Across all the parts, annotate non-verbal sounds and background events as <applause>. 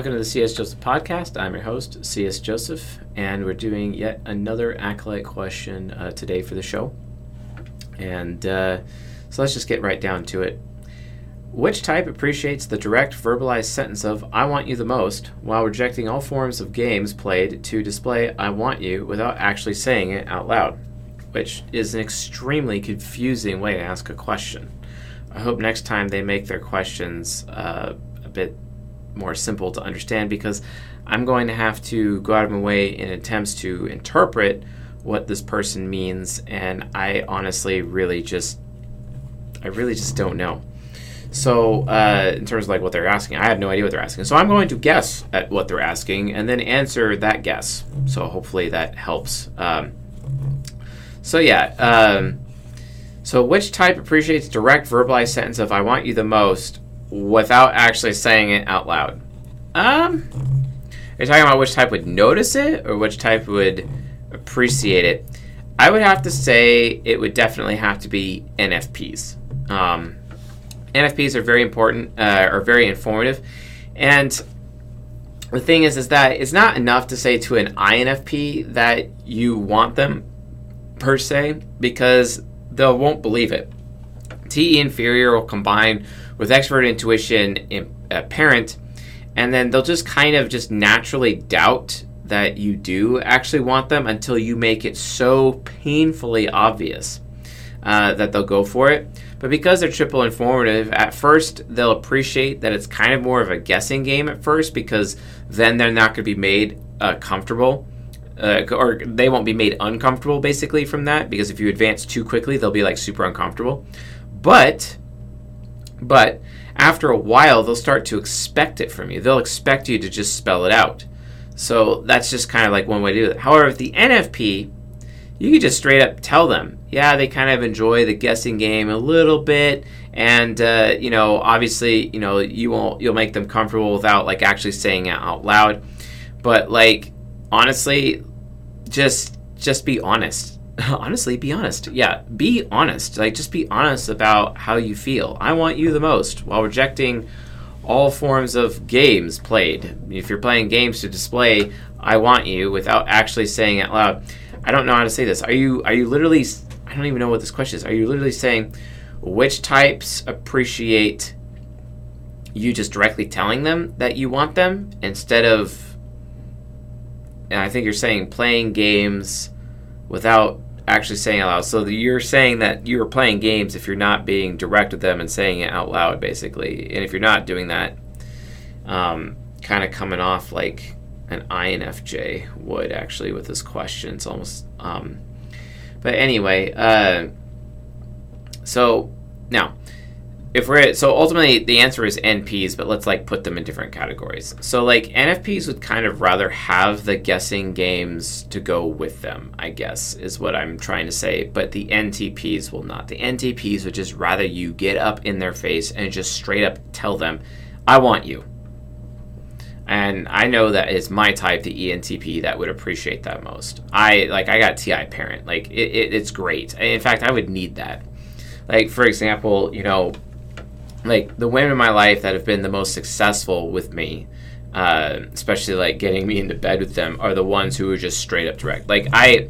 Welcome to the CS Joseph podcast. I'm your host, CS Joseph, and we're doing yet another acolyte question uh, today for the show. And uh, so let's just get right down to it. Which type appreciates the direct verbalized sentence of I want you the most while rejecting all forms of games played to display I want you without actually saying it out loud? Which is an extremely confusing way to ask a question. I hope next time they make their questions uh, a bit more simple to understand because I'm going to have to go out of my way in attempts to interpret what this person means, and I honestly really just, I really just don't know. So, uh, in terms of like what they're asking, I have no idea what they're asking. So I'm going to guess at what they're asking and then answer that guess. So hopefully that helps. Um, so yeah. Um, so which type appreciates direct verbalized sentence of "I want you the most" without actually saying it out loud? Um, are you talking about which type would notice it or which type would appreciate it? I would have to say it would definitely have to be NFPs. Um, NFPs are very important, uh, are very informative, and the thing is, is that it's not enough to say to an INFP that you want them per se, because they won't believe it. TE inferior will combine with extrovert intuition in, parent, and then they'll just kind of just naturally doubt that you do actually want them until you make it so painfully obvious uh, that they'll go for it. But because they're triple informative, at first they'll appreciate that it's kind of more of a guessing game at first because then they're not going to be made uh, comfortable. Uh, or they won't be made uncomfortable basically from that because if you advance too quickly, they'll be like super uncomfortable. But, but after a while, they'll start to expect it from you. They'll expect you to just spell it out. So that's just kind of like one way to do it. However, if the NFP, you could just straight up tell them, yeah, they kind of enjoy the guessing game a little bit, and uh, you know, obviously, you know, you won't, you'll make them comfortable without like actually saying it out loud. But like, honestly, just just be honest. <laughs> Honestly, be honest. Yeah, be honest. Like, just be honest about how you feel. I want you the most while rejecting all forms of games played. If you're playing games to display "I want you" without actually saying out loud, I don't know how to say this. Are you are you literally? I don't even know what this question is. Are you literally saying which types appreciate you just directly telling them that you want them instead of? And I think you're saying playing games without actually saying out loud. So you're saying that you're playing games if you're not being direct with them and saying it out loud, basically. And if you're not doing that, um, kind of coming off like an INFJ would actually with this question. It's almost. Um, but anyway, uh, so now if we're so ultimately the answer is NPs, but let's like put them in different categories. So like NFPs would kind of rather have the guessing games to go with them, I guess, is what I'm trying to say. But the NTPs will not. The NTPs would just rather you get up in their face and just straight up tell them, I want you. And I know that it's my type, the ENTP, that would appreciate that most. I like I got TI parent. Like it, it, it's great. In fact, I would need that. Like for example, you know, like the women in my life that have been the most successful with me, uh, especially like getting me into bed with them, are the ones who are just straight up direct. Like I,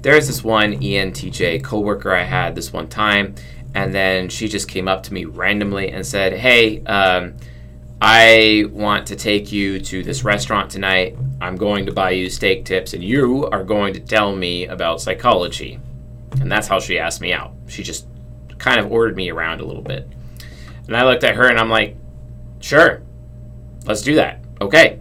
there's this one ENTJ coworker I had this one time, and then she just came up to me randomly and said, "Hey, um, I want to take you to this restaurant tonight. I'm going to buy you steak tips, and you are going to tell me about psychology." And that's how she asked me out. She just kind of ordered me around a little bit. And I looked at her and I'm like, sure, let's do that. Okay.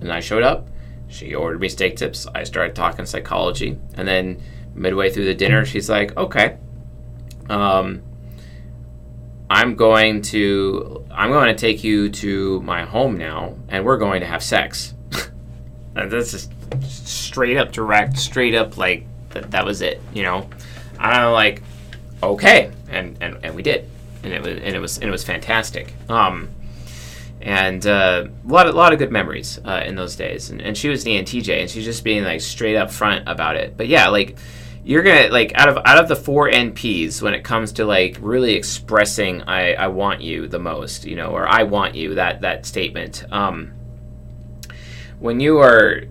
And I showed up. She ordered me steak tips. I started talking psychology. And then midway through the dinner, she's like, okay, um, I'm going to I'm going to take you to my home now, and we're going to have sex. <laughs> and that's just straight up direct, straight up like that, that was it, you know. I'm like, okay, and, and and we did and it was and it was and it was fantastic. Um, and uh, a lot of lot of good memories uh, in those days. And, and she was the ENTJ, and she's just being like straight up front about it. But yeah, like you're gonna like out of out of the four NPs when it comes to like really expressing I, I want you the most, you know, or I want you that that statement. Um, when you are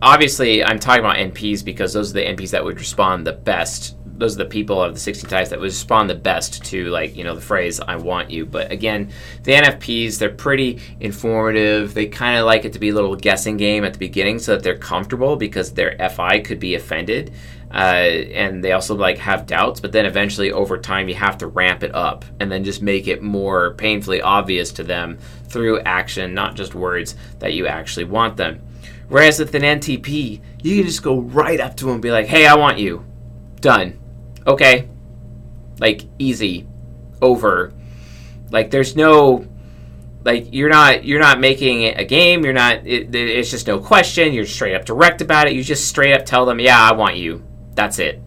obviously I'm talking about NPs because those are the NPs that would respond the best. Those are the people of the 16 types that would respond the best to like you know the phrase "I want you." But again, the NFPs they're pretty informative. They kind of like it to be a little guessing game at the beginning so that they're comfortable because their FI could be offended. Uh, and they also like have doubts but then eventually over time you have to ramp it up and then just make it more painfully obvious to them through action not just words that you actually want them Whereas with an NTP, you can just go right up to them and be like, hey, I want you. Done. Okay. Like, easy. Over. Like, there's no. Like you're not you're not making it a game. You're not. It, it's just no question. You're straight up direct about it. You just straight up tell them, "Yeah, I want you." That's it.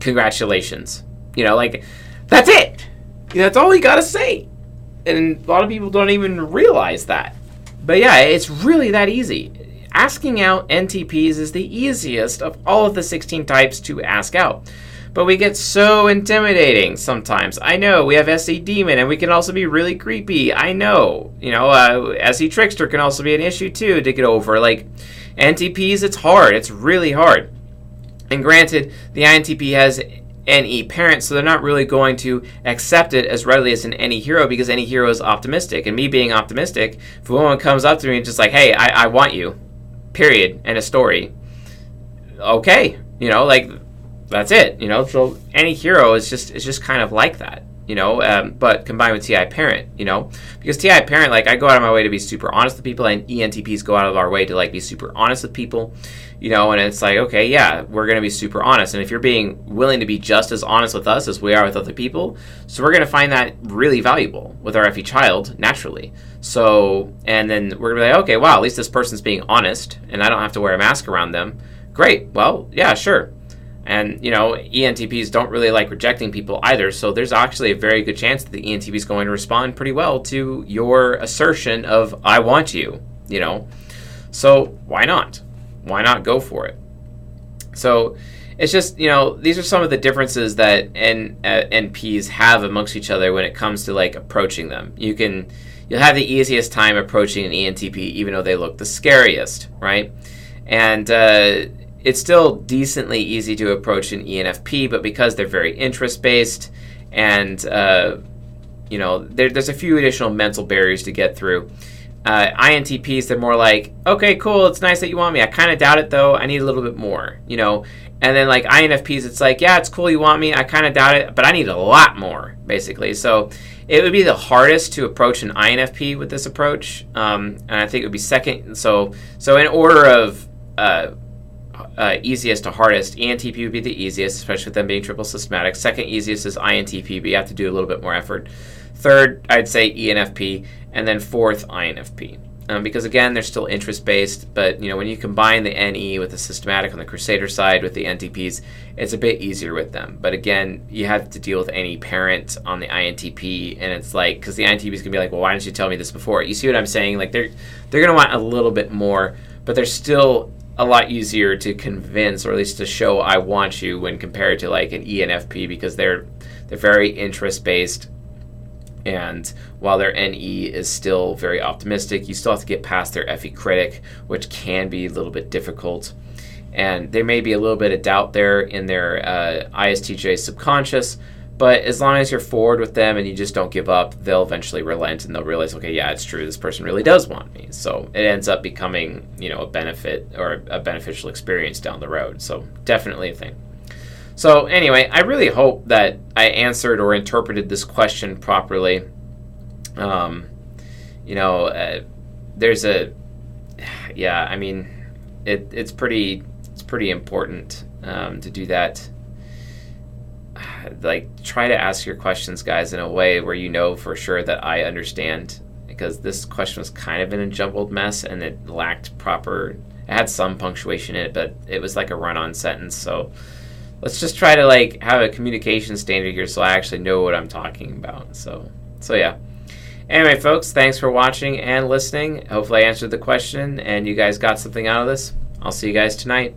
Congratulations. You know, like that's it. That's all you gotta say. And a lot of people don't even realize that. But yeah, it's really that easy asking out NTPs is the easiest of all of the 16 types to ask out. But we get so intimidating sometimes. I know we have SE Demon, and we can also be really creepy. I know. You know, uh, SE Trickster can also be an issue too to get over. Like NTPs, it's hard. It's really hard. And granted, the INTP has NE parent, so they're not really going to accept it as readily as an NE hero because NE hero is optimistic. And me being optimistic, if a woman comes up to me and just like, hey, I, I want you, period, and a story. Okay, you know, like that's it. You know, so NE hero is just is just kind of like that. You know, um, but combined with TI parent, you know, because TI parent, like I go out of my way to be super honest with people, and ENTPs go out of our way to like be super honest with people, you know, and it's like, okay, yeah, we're gonna be super honest, and if you're being willing to be just as honest with us as we are with other people, so we're gonna find that really valuable with our FE child naturally. So, and then we're gonna be like, okay, wow, at least this person's being honest, and I don't have to wear a mask around them. Great. Well, yeah, sure. And you know, ENTPs don't really like rejecting people either, so there's actually a very good chance that the ENTP is going to respond pretty well to your assertion of "I want you." You know, so why not? Why not go for it? So it's just you know these are some of the differences that N, uh, NPs have amongst each other when it comes to like approaching them. You can you'll have the easiest time approaching an ENTP, even though they look the scariest, right? And uh, it's still decently easy to approach an ENFP, but because they're very interest based and uh, you know there, there's a few additional mental barriers to get through. Uh, INTPs, they're more like, okay, cool, it's nice that you want me. I kind of doubt it though. I need a little bit more, you know. And then like INFPs, it's like, yeah, it's cool you want me. I kind of doubt it, but I need a lot more, basically. So it would be the hardest to approach an INFP with this approach, um, and I think it would be second. So, so in order of uh, uh, easiest to hardest, ENTP would be the easiest, especially with them being triple systematic. Second easiest is INTP, but you have to do a little bit more effort. Third, I'd say ENFP, and then fourth, INFP um, because again they're still interest based but you know when you combine the ne with the systematic on the crusader side with the ntps it's a bit easier with them. But again you have to deal with NE parent on the intp and it's like because the intp is to be like well why didn't you tell me this before? You see what i'm saying? Like they're they're going to want a little bit more but they're still a lot easier to convince or at least to show i want you when compared to like an enfp because they're they're very interest based and while their NE is still very optimistic, you still have to get past their FE critic, which can be a little bit difficult. And there may be a little bit of doubt there in their uh, ISTJ subconscious, but as long as you're forward with them and you just don't give up, they'll eventually relent and they'll realize, okay, yeah, it's true. This person really does want me. So it ends up becoming, you know, a benefit or a beneficial experience down the road. So definitely a thing. So, anyway, I really hope that I answered or interpreted this question properly. Um, you know, uh, there's a, yeah, I mean, it, it's pretty, it's pretty important um, to do that. Like, try to ask your questions, guys, in a way where you know for sure that I understand. Because this question was kind of in a jumbled mess and it lacked proper, it had some punctuation in it, but it was like a run on sentence. So, let's just try to like have a communication standard here so I actually know what I'm talking about. So so yeah. Anyway, folks, thanks for watching and listening. Hopefully I answered the question and you guys got something out of this. I'll see you guys tonight.